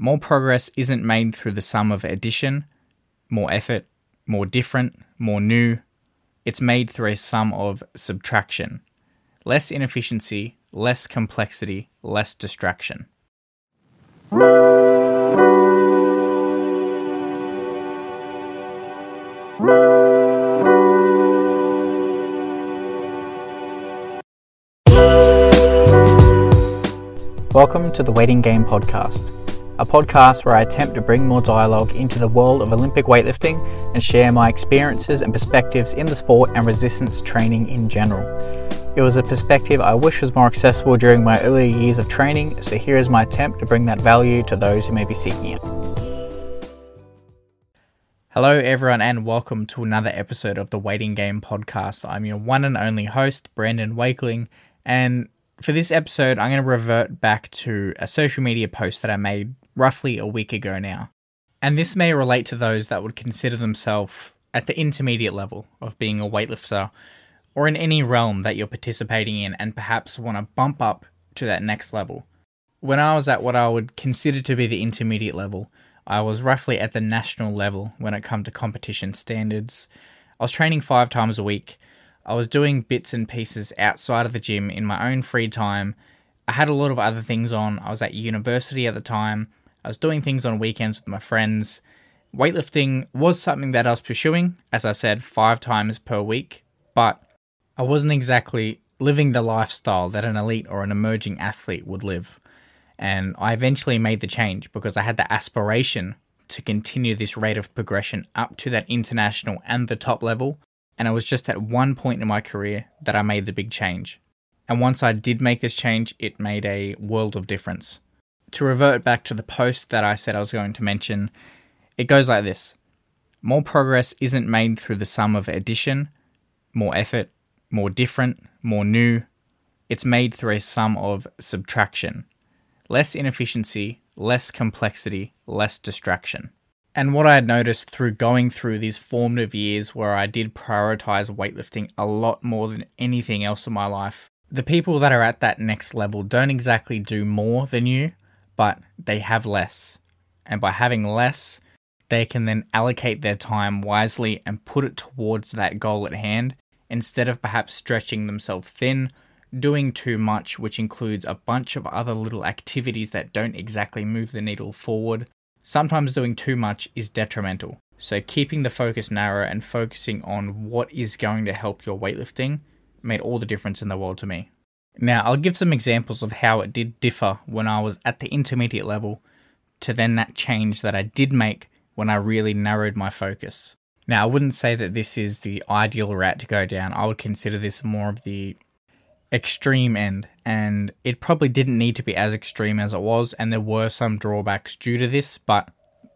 More progress isn't made through the sum of addition, more effort, more different, more new. It's made through a sum of subtraction. Less inefficiency, less complexity, less distraction. Welcome to the Waiting Game Podcast, a podcast where I attempt to bring more dialogue into the world of Olympic weightlifting and share my experiences and perspectives in the sport and resistance training in general. It was a perspective I wish was more accessible during my earlier years of training, so here is my attempt to bring that value to those who may be seeking it. Hello, everyone, and welcome to another episode of the Waiting Game Podcast. I'm your one and only host, Brandon Wakeling, and for this episode, I'm going to revert back to a social media post that I made roughly a week ago now. And this may relate to those that would consider themselves at the intermediate level of being a weightlifter or in any realm that you're participating in and perhaps want to bump up to that next level. When I was at what I would consider to be the intermediate level, I was roughly at the national level when it come to competition standards. I was training 5 times a week I was doing bits and pieces outside of the gym in my own free time. I had a lot of other things on. I was at university at the time. I was doing things on weekends with my friends. Weightlifting was something that I was pursuing, as I said, five times per week, but I wasn't exactly living the lifestyle that an elite or an emerging athlete would live. And I eventually made the change because I had the aspiration to continue this rate of progression up to that international and the top level and it was just at one point in my career that I made the big change. And once I did make this change, it made a world of difference. To revert back to the post that I said I was going to mention, it goes like this More progress isn't made through the sum of addition, more effort, more different, more new. It's made through a sum of subtraction. Less inefficiency, less complexity, less distraction. And what I had noticed through going through these formative years where I did prioritize weightlifting a lot more than anything else in my life, the people that are at that next level don't exactly do more than you, but they have less. And by having less, they can then allocate their time wisely and put it towards that goal at hand instead of perhaps stretching themselves thin, doing too much, which includes a bunch of other little activities that don't exactly move the needle forward, Sometimes doing too much is detrimental. So keeping the focus narrow and focusing on what is going to help your weightlifting made all the difference in the world to me. Now, I'll give some examples of how it did differ when I was at the intermediate level to then that change that I did make when I really narrowed my focus. Now, I wouldn't say that this is the ideal route to go down. I would consider this more of the extreme end, and it probably didn't need to be as extreme as it was, and there were some drawbacks due to this, but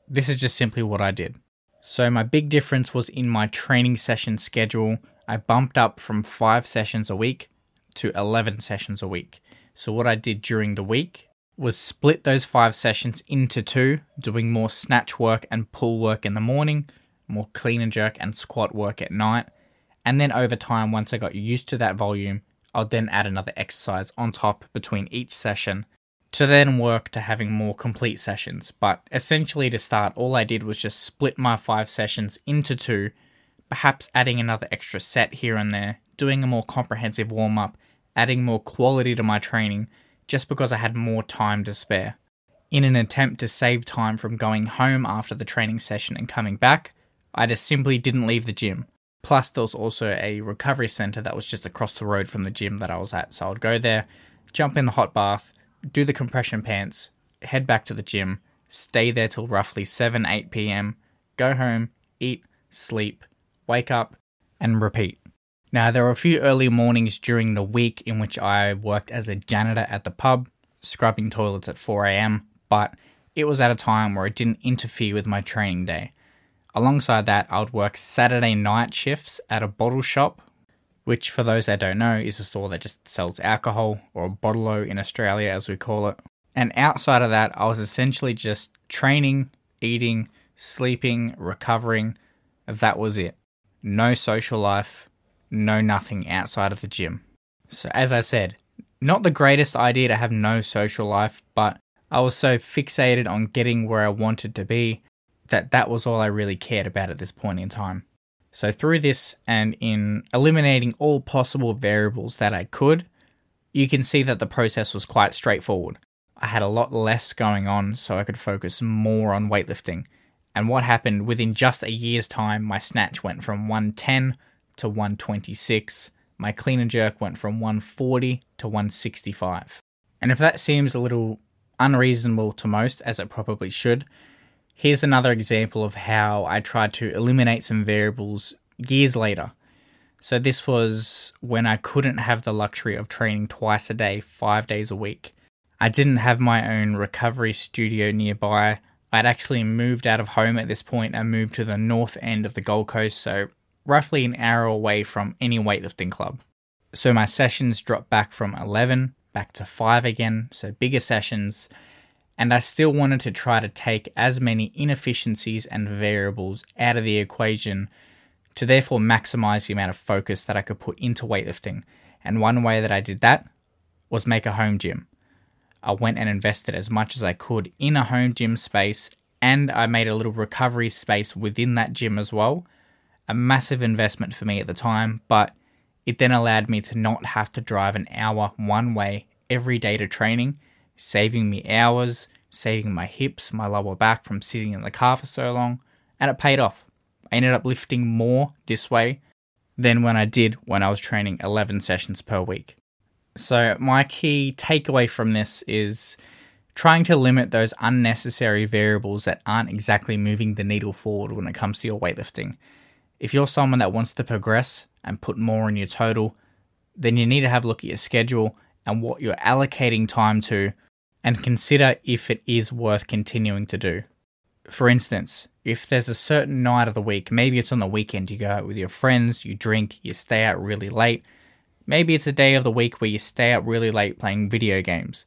this is just simply what I did. So, my big difference was in my training session schedule. I bumped up from five sessions a week to 11 sessions a week. So, what I did during the week was split those five sessions into two, doing more snatch work and pull work in the morning, more clean and jerk and squat work at night. And then over time, once I got used to that volume, I'll then add another exercise on top between each session to then work to having more complete sessions. But essentially, to start, all I did was just split my five sessions into two, perhaps adding another extra set here and there, doing a more comprehensive warm up, adding more quality to my training, just because I had more time to spare. In an attempt to save time from going home after the training session and coming back, I just simply didn't leave the gym. Plus, there was also a recovery center that was just across the road from the gym that I was at. So I would go there, jump in the hot bath, do the compression pants, head back to the gym, stay there till roughly 7 8 p.m., go home, eat, sleep, wake up, and repeat. Now, there were a few early mornings during the week in which I worked as a janitor at the pub, scrubbing toilets at 4 a.m., but it was at a time where it didn't interfere with my training day. Alongside that, I would work Saturday night shifts at a bottle shop, which, for those that don't know, is a store that just sells alcohol, or a bottle in Australia as we call it. And outside of that, I was essentially just training, eating, sleeping, recovering. That was it. No social life, no nothing outside of the gym. So, as I said, not the greatest idea to have no social life, but I was so fixated on getting where I wanted to be that that was all I really cared about at this point in time. So, through this and in eliminating all possible variables that I could, you can see that the process was quite straightforward. I had a lot less going on, so I could focus more on weightlifting. And what happened within just a year's time, my snatch went from 110 to 126. My clean and jerk went from 140 to 165. And if that seems a little unreasonable to most, as it probably should, here's another example of how I tried to eliminate some variables years later. So, this was when I couldn't have the luxury of training twice a day, five days a week. I didn't have my own recovery studio nearby. I'd actually moved out of home at this point and moved to the north end of the Gold Coast, so roughly an hour away from any weightlifting club. So my sessions dropped back from 11 back to 5 again, so bigger sessions, and I still wanted to try to take as many inefficiencies and variables out of the equation to therefore maximize the amount of focus that I could put into weightlifting. And one way that I did that was make a home gym. I went and invested as much as I could in a home gym space, and I made a little recovery space within that gym as well. A massive investment for me at the time, but it then allowed me to not have to drive an hour one way every day to training, saving me hours, saving my hips, my lower back from sitting in the car for so long, and it paid off. I ended up lifting more this way than when I did when I was training 11 sessions per week. So, my key takeaway from this is trying to limit those unnecessary variables that aren't exactly moving the needle forward when it comes to your weightlifting. If you're someone that wants to progress and put more in your total, then you need to have a look at your schedule and what you're allocating time to and consider if it is worth continuing to do. For instance, if there's a certain night of the week, maybe it's on the weekend, you go out with your friends, you drink, you stay out really late, Maybe it's a day of the week where you stay up really late playing video games,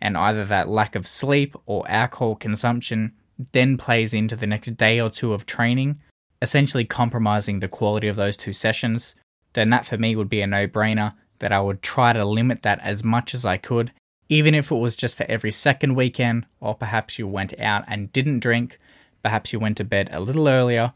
and either that lack of sleep or alcohol consumption then plays into the next day or two of training, essentially compromising the quality of those two sessions, then that for me would be a no brainer that I would try to limit that as much as I could, even if it was just for every second weekend, or perhaps you went out and didn't drink, perhaps you went to bed a little earlier,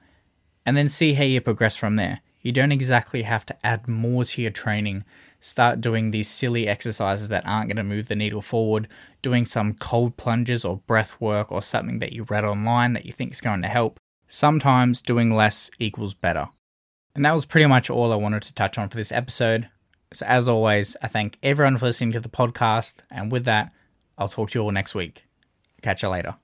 and then see how you progress from there. You don't exactly have to add more to your training. Start doing these silly exercises that aren't going to move the needle forward, doing some cold plunges or breath work or something that you read online that you think is going to help. Sometimes doing less equals better. And that was pretty much all I wanted to touch on for this episode. So, as always, I thank everyone for listening to the podcast. And with that, I'll talk to you all next week. Catch you later.